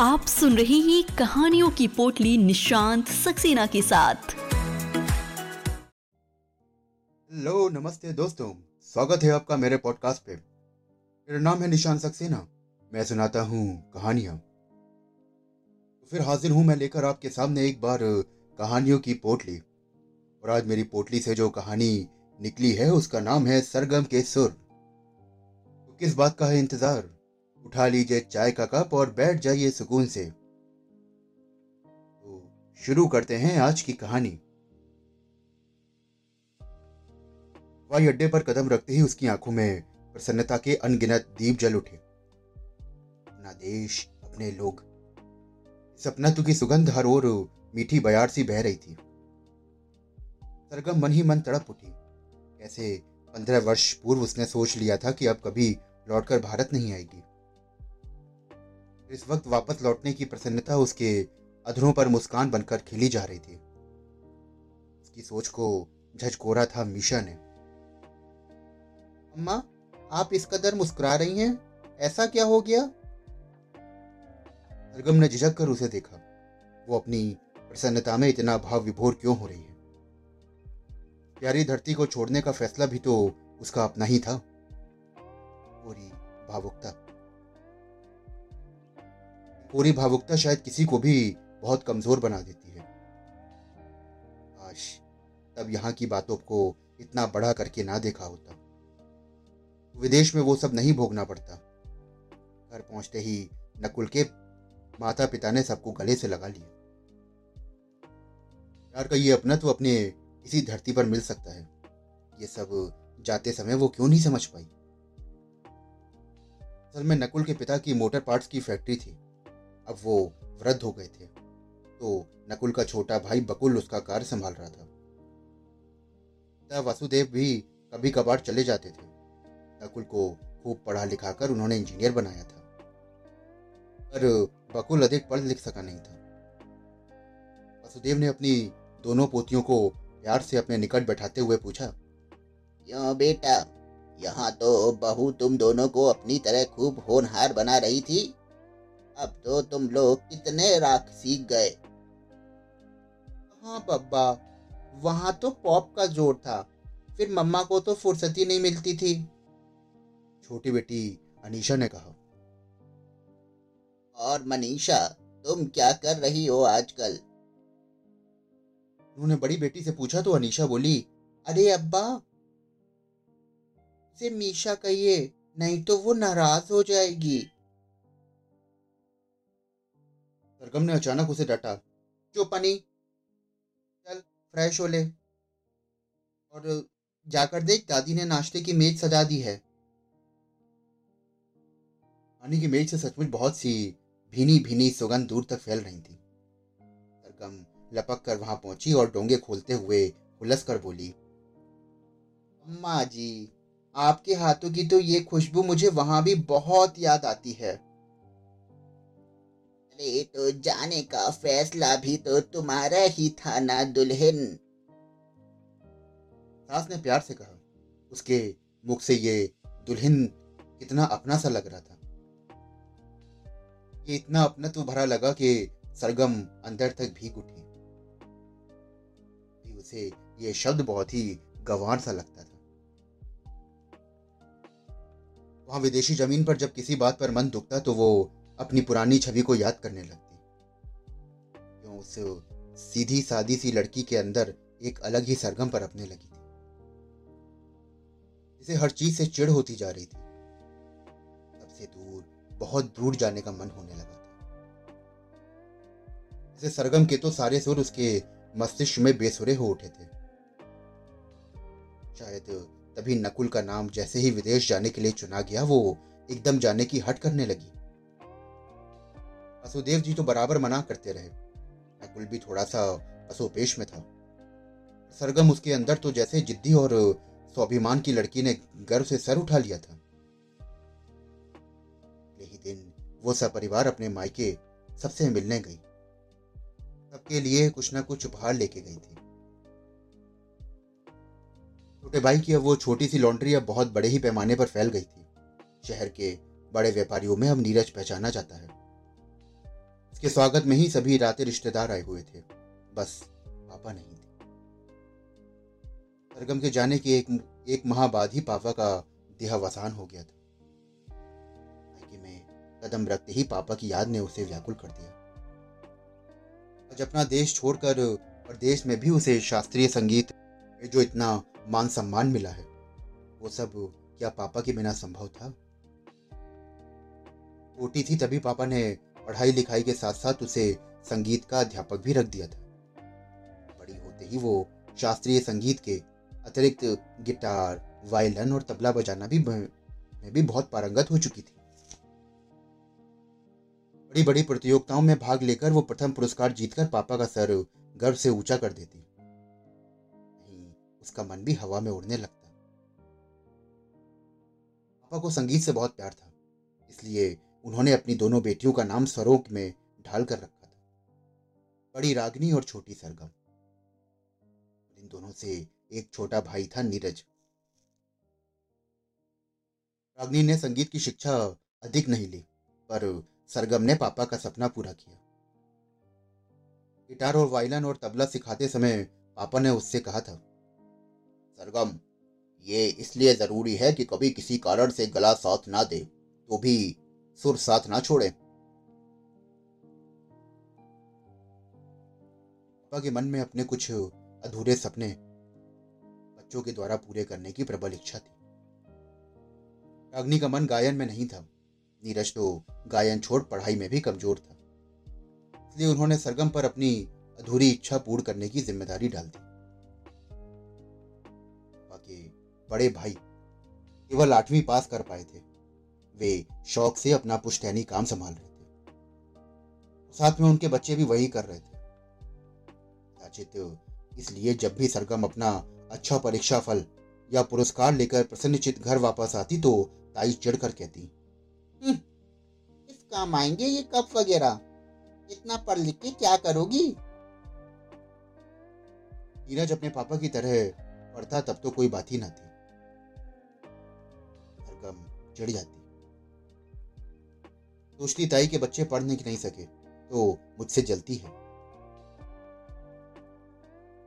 आप सुन रहे हैं कहानियों की पोटली निशांत सक्सेना के साथ। हेलो, नमस्ते दोस्तों। स्वागत है आपका मेरे पॉडकास्ट पे। मेरा नाम है निशांत सक्सेना। मैं सुनाता हूँ कहानियाँ। तो फिर हाजिर हूँ मैं लेकर आपके सामने एक बार कहानियों की पोटली। और आज मेरी पोटली से जो कहानी निकली है, उसका नाम है सरगम के सुर। तो किस बात का है इंतज़ार? उठा लीजिए चाय का कप और बैठ जाइए सुकून से। तो शुरू करते हैं आज की कहानी। हवाई अड्डे पर कदम रखते ही उसकी आँखों में प्रसन्नता के अनगिनत दीप जल उठे। अपना देश, अपने लोग। सपनत्व की सुगंध हर ओर मीठी बयार सी बह रही थी। सरगम मन ही मन तड़प उठी। कैसे पंद्रह वर्ष पूर्व उसने सोच लिया था कि अब कभी लौटकर भारत नहीं आएगी। इस वक्त वापस लौटने की प्रसन्नता उसके अधरों पर मुस्कान बनकर खिली जा रही थी। उसकी सोच को झचकोरा था मीशा ने। अम्मा, आप इस कदर मुस्कुरा रही हैं? ऐसा क्या हो गया? सरगम ने झिझक कर उसे देखा। वो अपनी प्रसन्नता में इतना भाव विभोर क्यों हो रही है? प्यारी धरती को छोड़ने का फैसला भी तो उसका अपना ही था। पूरी भावुकता। पूरी भावुकता शायद किसी को भी बहुत कमज़ोर बना देती है। काश तब यहाँ की बातों को इतना बड़ा करके ना देखा होता। विदेश में वो सब नहीं भोगना पड़ता। घर पहुँचते ही नकुल के माता पिता ने सबको गले से लगा लिया। प्यार का ये अपनत्व अपने इसी धरती पर मिल सकता है? ये सब जाते समय वो क्यों नहीं समझ पाई? असल में नकुल के पिता की मोटर पार्ट्स की फैक्ट्री थी। अब वो वृद्ध हो गए थे। तो नकुल का छोटा भाई बकुल उसका कार्य संभाल रहा था। पिता वासुदेव भी कभी कभार चले जाते थे। नकुल को खूब पढ़ा लिखा कर उन्होंने इंजीनियर बनाया था। पर बकुल अधिक पढ़ लिख सका नहीं था। वासुदेव ने अपनी दोनों पोतियों को प्यार से अपने निकट बैठाते हुए पूछा क्यों बेटा, यहाँ तो बहू तुम दोनों को अपनी तरह खूब होनहार बना रही थी? अब तो तुम लोग कितने राख सीख गए। हाँ बब्बा वहाँ तो पॉप का ज़ोर था, फिर मम्मा को तो फुर्सत ही नहीं मिलती थी। छोटी बेटी, अनीशा ने कहा। और मनीषा, तुम क्या कर रही हो आजकल? उन्होंने बड़ी बेटी से पूछा तो अनीशा बोली, अरे अब्बा से मीशा कहिए, नहीं तो वो नाराज़ हो जाएगी। सरगम ने अचानक उसे डांटा, चुप अनी चल फ्रेश हो ले। और जाकर देख, दादी ने नाश्ते की मेज सजा दी है। पानी की मेज से सचमुच बहुत सी भीनी भीनी सुगंध दूर तक फैल रही थी। सरगम लपक कर वहाँ पहुँची और डोंगे खोलते हुए हुलस कर बोली, अम्मा जी, आपके हाथों की तो ये खुशबू मुझे वहाँ भी बहुत याद आती है। अरे तो जाने का फैसला भी तो तुम्हारा ही था ना दुल्हन। सास ने प्यार से कहा, उसके मुख से ये दुल्हन कितना अपना सा लग रहा था। ये इतना अपना तो भरा लगा कि सरगम अंदर तक भीग उठी। उसे ये शब्द बहुत ही गंवार सा लगता था। वहाँ विदेशी ज़मीन पर जब किसी बात पर मन दुखता तो वो अपनी पुरानी छवि को याद करने लगती। क्यों उस सीधी सादी सी लड़की के अंदर एक अलग ही सरगम पर अपने लगी थी। इसे हर चीज़ से चिड़ होती जा रही थी। सबसे दूर, बहुत दूर जाने का मन होने लगा था। इसे सरगम के तो सारे सुर उसके मस्तिष्क में बेसुरे हो उठे थे। शायद तभी नकुल का नाम जैसे ही विदेश जाने के लिए चुना गया, वो एकदम जाने की हट करने लगी। वसुदेव जी तो बराबर मना करते रहे। नकुल भी थोड़ा सा असोपेश में था। सरगम उसके अंदर तो जैसे जिद्दी और स्वाभिमान की लड़की ने गर्व से सर उठा लिया था। यही दिन वो सपरिवार परिवार अपने मायके सबसे मिलने गई। सबके लिए कुछ ना कुछ उपहार लेके गई थी। छोटे भाई की अब वो छोटी सी लॉन्ड्री अब बहुत बड़े ही पैमाने पर फैल गई थी। शहर के बड़े व्यापारियों में अब नीरज पहचाना जाता है। उसके स्वागत में ही सभी रातें रिश्तेदार आए हुए थे। बस, पापा नहीं थे। सरगम के जाने के एक एक माह बाद ही पापा का देहावसान हो गया था। में कदम रखते ही पापा की याद ने उसे व्याकुल कर दिया। आज अपना देश छोड़कर प्रदेश में भी उसे शास्त्रीय संगीत में जो इतना मान सम्मान मिला है, वो सब क्या पापा के बिना संभव था? छोटी थी तभी पापा ने पढ़ाई लिखाई के साथ साथ उसे संगीत का अध्यापक भी रख दिया था। बड़ी होते ही वो शास्त्रीय संगीत के अतिरिक्त गिटार, वायलिन और तबला बजाना भी में भी बहुत पारंगत हो चुकी थी। बड़ी बड़ी प्रतियोगिताओं में भाग लेकर वो प्रथम पुरस्कार जीतकर पापा का सर गर्व से ऊँचा कर देती। नहीं, उसका मन भी हवा में उड़ने लगता। पापा को संगीत से बहुत प्यार था, इसलिए उन्होंने अपनी दोनों बेटियों का नाम स्वरों में ढाल कर रखा था। बड़ी रागनी और छोटी सरगम। इन दोनों से एक छोटा भाई था नीरज। रागनी ने संगीत की शिक्षा अधिक नहीं ली, पर सरगम ने पापा का सपना पूरा किया। गिटार और वायलन और तबला सिखाते समय पापा ने उससे कहा था, सरगम, ये इसलिए ज़रूरी है कि कभी किसी कारण से गला साथ ना दे तो भी सुर साथ ना छोड़े। पापा के मन में अपने कुछ अधूरे सपने बच्चों के द्वारा पूरे करने की प्रबल इच्छा थी। रागनी का मन गायन में नहीं था। नीरज तो गायन छोड़ पढ़ाई में भी कमज़ोर था। इसलिए उन्होंने सरगम पर अपनी अधूरी इच्छा पूर्ण करने की ज़िम्मेदारी डाल दी। के बड़े भाई केवल आठवीं पास कर पाए थे। वे शौक से अपना पुश्तैनी काम संभाल रहे थे। साथ में उनके बच्चे भी वही कर रहे थे। इसलिए जब भी सरगम अपना अच्छा परीक्षा फल या पुरस्कार लेकर प्रसन्नचित घर वापस आती तो ताई चिढ़कर कहती हम्म, किस काम आएँगे ये कप वगैरह? इतना पढ़ लिख के क्या करोगी? नीरज अपने पापा की तरह पढ़ता तब तो कोई बात ही ना थी। सरगम चिढ़ जाती। सोचती ताई के बच्चे पढ़ की नहीं सके तो मुझसे जलती है।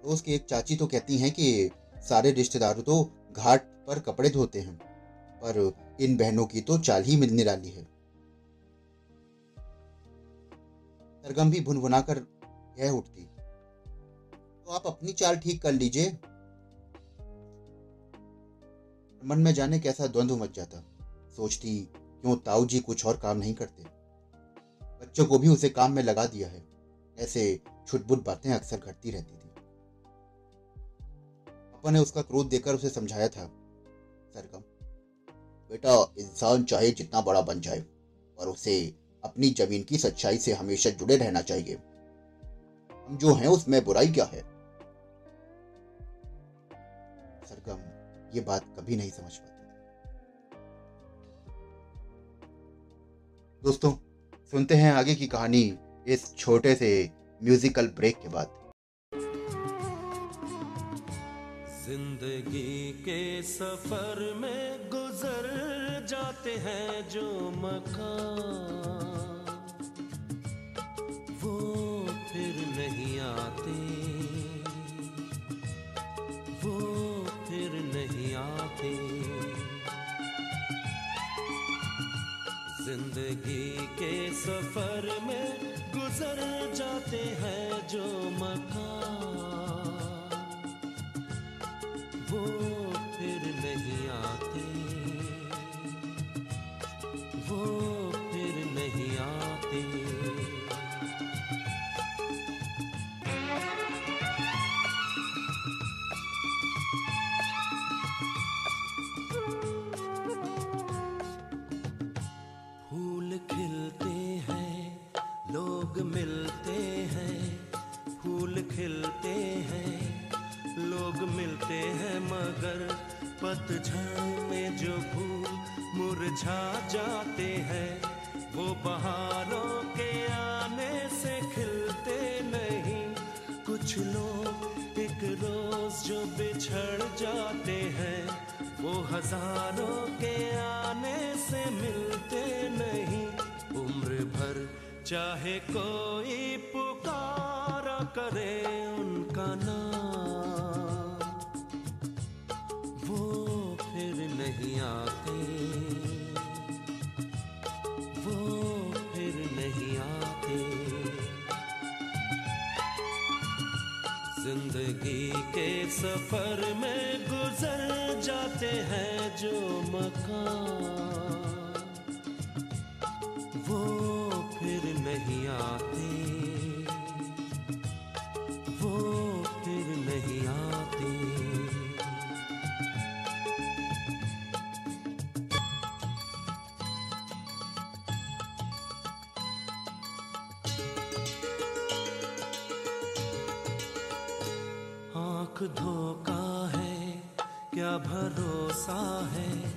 रोज की एक चाची तो कहती हैं कि सारे रिश्तेदार तो घाट पर कपड़े धोते हैं, पर इन बहनों की तो चाल ही मिलने निराली है। सरगम भी भुनभुना कर कह उठती तो आप अपनी चाल ठीक कर लीजिए। मन में जाने कैसा द्वंद्व मच जाता। सोचती क्यों ताऊ जी कुछ और काम नहीं करते? बच्चों को भी उसे काम में लगा दिया है। ऐसे छुटबुट बातें अक्सर घटती रहती थी। पापा ने उसका क्रोध देकर उसे समझाया था, सरगम, बेटा इंसान चाहे जितना बड़ा बन जाए, पर उसे अपनी ज़मीन की सच्चाई से हमेशा जुड़े रहना चाहिए। हम जो हैं उसमें बुराई क्या है? सरगम ये बात कभी नहीं समझ पाती दोस्तों, सुनते हैं आगे की कहानी इस छोटे से म्यूजिकल ब्रेक के बाद। ज़िंदगी के सफ़र में गुजर जाते हैं जो मकान, वो फिर नहीं आते, वो फिर नहीं आते। ज़िंदगी के सफ़र में गुजर जाते हैं जो मकान। जाते हैं, वो बहारों के आने से खिलते नहीं। कुछ लोग एक रोज जो बिछड़ जाते हैं, वो हज़ारों के आने से मिलते नहीं। उम्र भर चाहे कोई पुकारा करे सफ़र में गुजर जाते हैं जो मकान। धोखा है, क्या भरोसा है?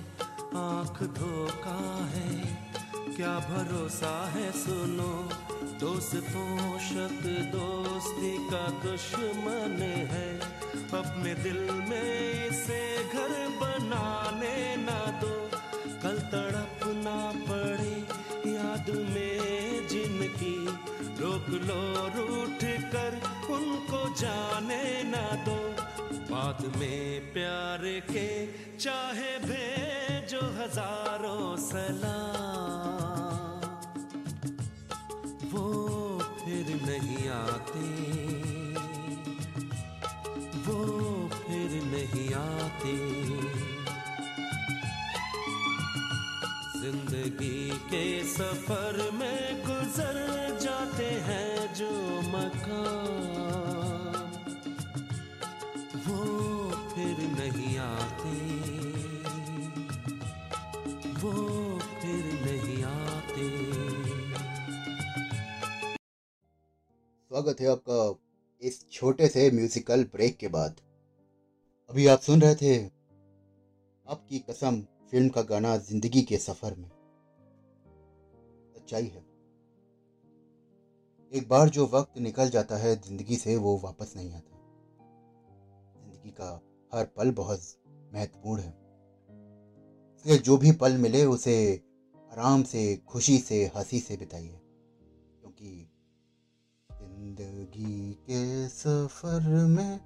आँख धोखा है, क्या भरोसा है? सुनो, दोस्तों शक दोस्ती का दुश्मन है। अपने दिल में इसे घर बनाने ना दो। कल तड़पना पड़े याद में जिनकी। रोक लो रूठ कर उनको जाने ना दो। बाद में प्यार के चाहे भेजो हज़ारों सलाम, वो फिर नहीं आते। वो फिर नहीं आते। ज़िंदगी के सफ़र में स्वागत है आपका इस छोटे से म्यूजिकल ब्रेक के बाद। अभी आप सुन रहे थे आपकी कसम फ़िल्म का गाना ज़िंदगी के सफ़र में। सच्चाई है। एक बार जो वक्त निकल जाता है, ज़िंदगी से वो वापस नहीं आता। ज़िंदगी का हर पल बहुत महत्वपूर्ण है। इसलिए जो भी पल मिले, उसे आराम से, खुशी से, हँसी से बिताइए। क्योंकि ज़िंदगी के सफ़र में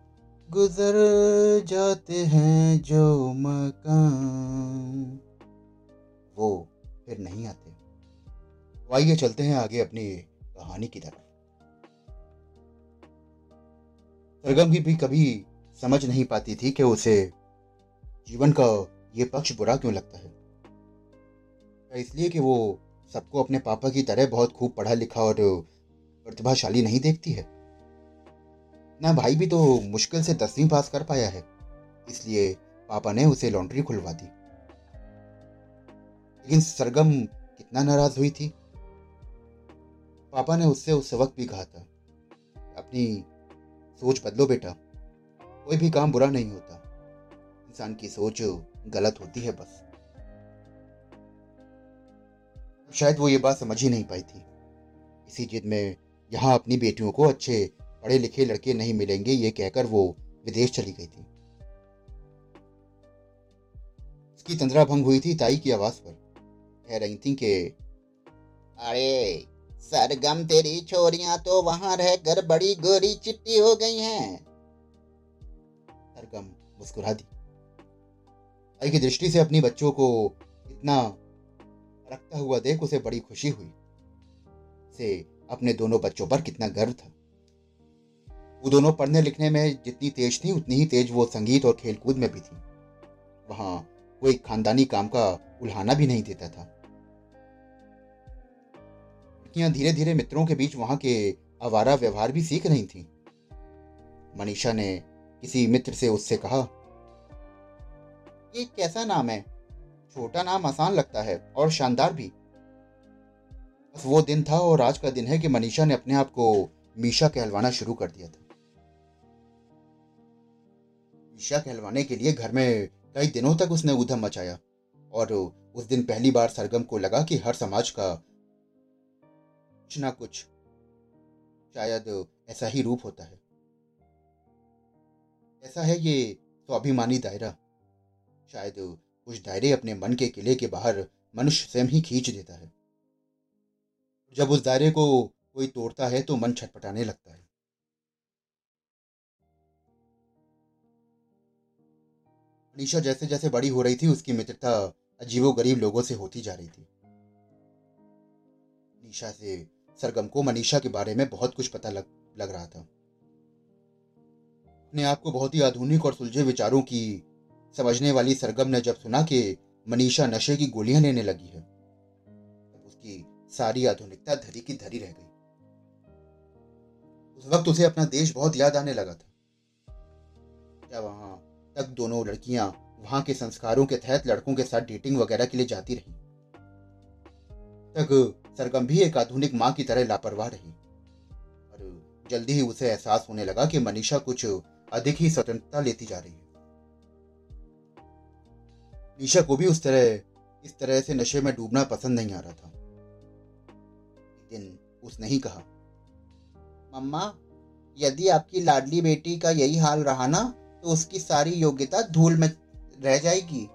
गुजर जाते हैं जो मकान। वो फिर नहीं आते। तो आइए चलते हैं आगे अपनी कहानी की तरफ़। सरगम की भी कभी समझ नहीं पाती थी कि उसे जीवन का ये पक्ष बुरा क्यों लगता है। इसलिए कि वो सबको अपने पापा की तरह बहुत खूब पढ़ा लिखा और प्रतिभाशाली नहीं देखती है। ना भाई भी तो मुश्किल से दसवीं पास कर पाया है, इसलिए पापा ने उसे लॉन्ड्री खुलवा दी। लेकिन सरगम कितना नाराज़ हुई थी। पापा ने उससे उस वक्त भी कहा था, अपनी सोच बदलो बेटा, कोई भी काम बुरा नहीं होता। इंसान की सोच गलत होती है बस। शायद वो ये बात समझ ही नहीं पाई थी। इसी जिद में यहाँ अपनी बेटियों को अच्छे पढ़े लिखे लड़के नहीं मिलेंगे, ये कहकर वो विदेश चली गई थी। उसकी तंद्रा भंग हुई थी ताई की आवाज़ पर। कह रही थी कि, अरे, सरगम तेरी छोरियाँ तो वहाँ रहकर बड़ी गोरी चिट्टी हो गई हैं। सरगम मुस्कुरा दी। ताई की दृष्टि से अपनी बच्चों को इतना रखता हुआ देख उसे बड़ी खुशी हुई। से अपने दोनों बच्चों पर कितना गर्व था। वो दोनों पढ़ने लिखने में जितनी तेज थी, उतनी ही तेज वो संगीत और खेलकूद में भी थी। वहाँ कोई खानदानी काम का उल्हाना भी नहीं देता था। लड़कियाँ धीरे धीरे मित्रों के बीच वहाँ के आवारा व्यवहार भी सीख रही थी। मनीषा ने किसी मित्र से उससे कहा, ये कैसा नाम है? छोटा नाम आसान लगता है और शानदार भी। वो दिन था और आज का दिन है कि मनीषा ने अपने आप को मीशा कहलवाना शुरू कर दिया था। मीशा कहलवाने के लिए घर में कई दिनों तक उसने उधम मचाया और उस दिन पहली बार सरगम को लगा कि हर समाज का कुछ ना कुछ शायद ऐसा ही रूप होता है। ऐसा है ये स्वाभिमानी दायरा। शायद कुछ दायरे अपने मन के किले के बाहर मनुष्य स्वयं ही खींच देता है। जब उस दायरे को कोई तोड़ता है तो मन छटपटाने लगता है। अनीशा जैसे जैसे बड़ी हो रही थी उसकी मित्रता अजीबो गरीब लोगों से होती जा रही थी। निशा से सरगम को मनीषा के बारे में बहुत कुछ पता लग, लग रहा था। अपने आप को बहुत ही आधुनिक और सुलझे विचारों की समझने वाली सरगम ने जब सुना कि मनीषा नशे की गोलियाँ लेने लगी है तब उसकी सारी आधुनिकता धरी की धरी रह गई। उस वक्त उसे अपना देश बहुत याद आने लगा था। क्या वहाँ तक दोनों लड़कियाँ वहाँ के संस्कारों के तहत लड़कों के साथ डेटिंग वगैरह के लिए जाती रही? तक सरगम भी एक आधुनिक माँ की तरह लापरवाह रही। और जल्दी ही उसे एहसास होने लगा कि मनीषा कुछ अधिक ही स्वतंत्रता लेती जा रही है। निशा को भी उस तरह, इस तरह से नशे में डूबना पसंद नहीं आ रहा था। दिन उसने ही कहा। मम्मा, यदि आपकी लाडली बेटी का यही हाल रहा ना तो उसकी सारी योग्यता धूल में रह जाएगी।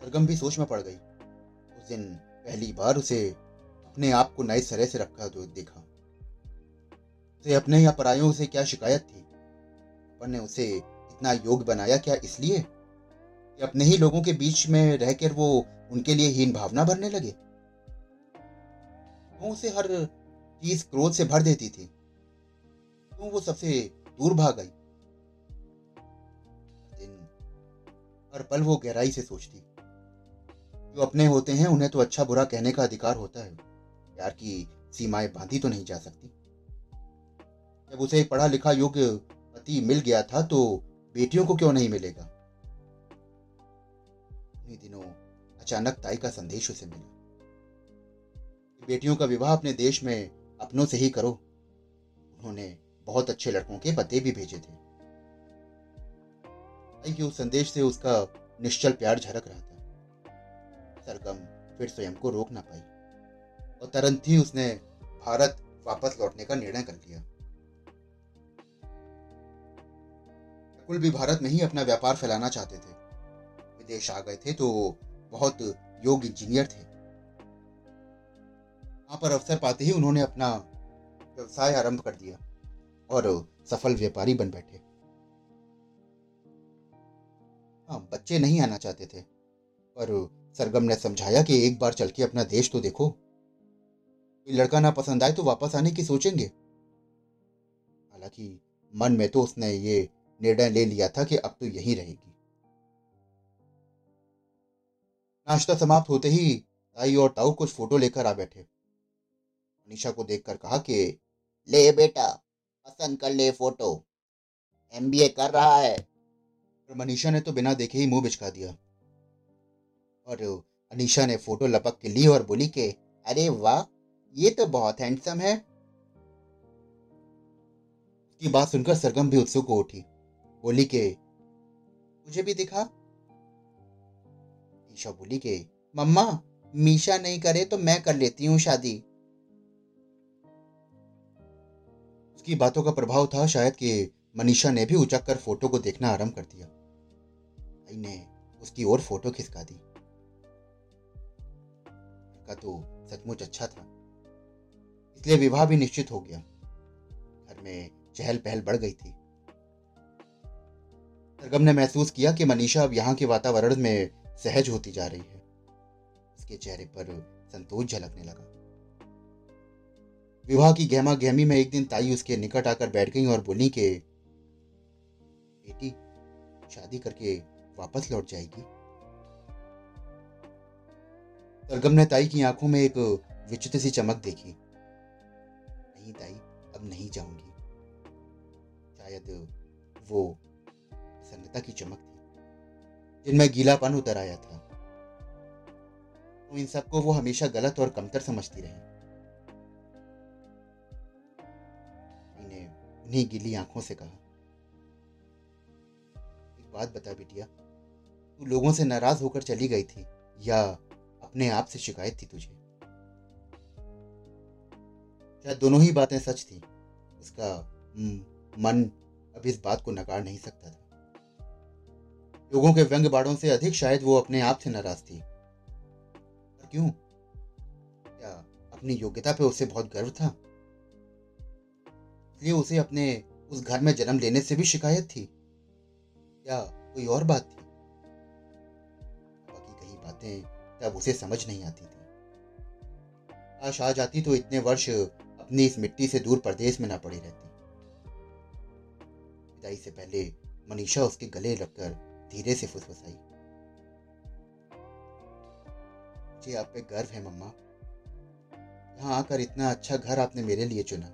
सरगम भी सोच में पड़ गई। उस दिन पहली बार उसे अपने आप को नए सरे से रखा तो देखा। उसे अपने या परायों से क्या शिकायत थी? अपन ने उसे इतना योग बनाया क्या इसलिए? अपने ही लोगों के बीच में रहकर वो उनके लिए हीन भावना भरने लगे। वो उसे हर चीज़ क्रोध से भर देती थी। तो वो सबसे दूर भाग गई। हर पल वो गहराई से सोचती। जो अपने होते हैं, उन्हें तो अच्छा बुरा कहने का अधिकार होता है। प्यार की सीमाएँ बांधी तो नहीं जा सकती। जब उसे एक पढ़ा लिखा योग्य पति मिल गया था तो बेटियों को क्यों नहीं मिलेगा? उन्हीं दिनों अचानक ताई का संदेश उसे मिला। बेटियों का विवाह अपने देश में अपनों से ही करो। उन्होंने बहुत अच्छे लड़कों के पते भी भेजे थे। ताई के उस संदेश से उसका निश्चल प्यार झरक रहा था। सरगम फिर स्वयं को रोक ना पाई। और तुरंत ही उसने भारत वापस लौटने का निर्णय कर लिया। कुल भी भारत में ही अपना व्यापार फैलाना चाहते थे। विदेश आ गए थे तो बहुत योग इंजीनियर थे। वहाँ पर अवसर पाते ही उन्होंने अपना व्यवसाय आरंभ कर दिया और सफल व्यापारी बन बैठे। हाँ बच्चे नहीं आना चाहते थे, पर सरगम ने समझाया कि एक बार चल के अपना देश तो देखो। कोई लड़का ना पसंद आए तो वापस आने की सोचेंगे। हालाँकि मन में तो उसने ये निर्णय ले लिया था कि अब तो यही रहेगी। नाश्ता समाप्त होते ही ताई और ताऊ कुछ फ़ोटो लेकर आ बैठे। अनिशा को देखकर कहा कि, ले बेटा, पसंद कर ले फ़ोटो। एमबीए कर रहा है। पर मनीषा ने तो बिना देखे ही मुँह बिचका दिया। और अनीशा ने फ़ोटो लपक के ली और बोली के, अरे वाह, ये तो बहुत हैंडसम है। उसकी बात सुनकर सरगम भी उत्सुक हो उठी। बोली के, मुझे भी दिखा। ईशा बोली के मम्मा, मीशा नहीं करे तो मैं कर लेती हूँ शादी। उसकी बातों का प्रभाव था शायद कि मनीषा ने भी उचक कर फ़ोटो को देखना आरंभ कर दिया। भाई ने उसकी ओर फ़ोटो खिसका दी। का तो सचमुच अच्छा था। इसलिए विवाह भी निश्चित हो गया। घर में चहल पहल बढ़ गई थी। सरगम ने महसूस किया कि मनीषा अब यहाँ के वातावरण में सहज होती जा रही है। उसके चेहरे पर संतोष झलकने लगा। विवाह की गहमा गहमी में एक दिन ताई उसके निकट आकर बैठ गई और बोली कि, बेटी, शादी करके वापस लौट जाएगी? सरगम ने ताई की आँखों में एक विचित्र सी चमक देखी। नहीं ताई, अब नहीं जाऊँगी। शायद वो प्रसन्नता की चमक जिनमें गीलापन उतर आया था तो इन सबको वो हमेशा गलत और कमतर समझती रही। ने उन्हीं गीली आँखों से कहा, एक बात बता बेटिया, तू लोगों से नाराज़ होकर चली गई थी या अपने आप से शिकायत थी तुझे? शायद दोनों ही बातें सच थी उसका मन अब इस बात को नकार नहीं सकता था। लोगों के व्यंग बाड़ों से अधिक शायद वो अपने आप से नाराज़ थी। क्यों? क्या अपनी योग्यता पे उसे बहुत गर्व था? इसलिए उसे अपने उस घर में जन्म लेने से भी शिकायत थी। क्या कोई और बात थी? बाकी कई बातें तब उसे समझ नहीं आती थी। काश आ जाती तो इतने वर्ष अपनी इस मिट्टी से दूर प्रदेश में ना पड़ी रहती। विदाई से पहले मनीषा उसके गले लगकर धीरे से फुसफुसाई मुझे आप पे गर्व है मम्मा। यहाँ आकर इतना अच्छा घर आपने मेरे लिए चुना।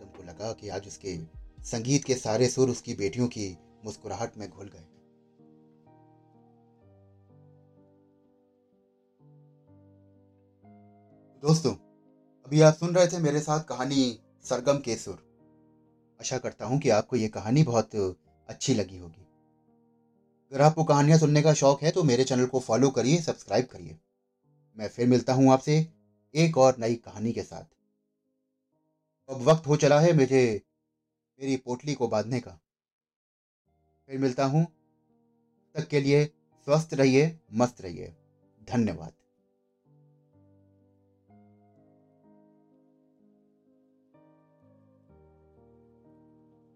तुमको लगा कि आज उसके संगीत के सारे सुर उसकी बेटियों की मुस्कुराहट में घुल गए। दोस्तों, अभी आप सुन रहे थे मेरे साथ कहानी सरगम के सुर। आशा करता हूँ कि आपको ये कहानी बहुत अच्छी लगी होगी। अगर आपको कहानियाँ सुनने का शौक है तो मेरे चैनल को फॉलो करिए, सब्सक्राइब करिए। मैं फिर मिलता हूँ आपसे एक और नई कहानी के साथ। अब वक्त हो चला है मुझे मेरी पोटली को बांधने का। फिर मिलता हूँ। तक के लिए स्वस्थ रहिए, मस्त रहिए। धन्यवाद।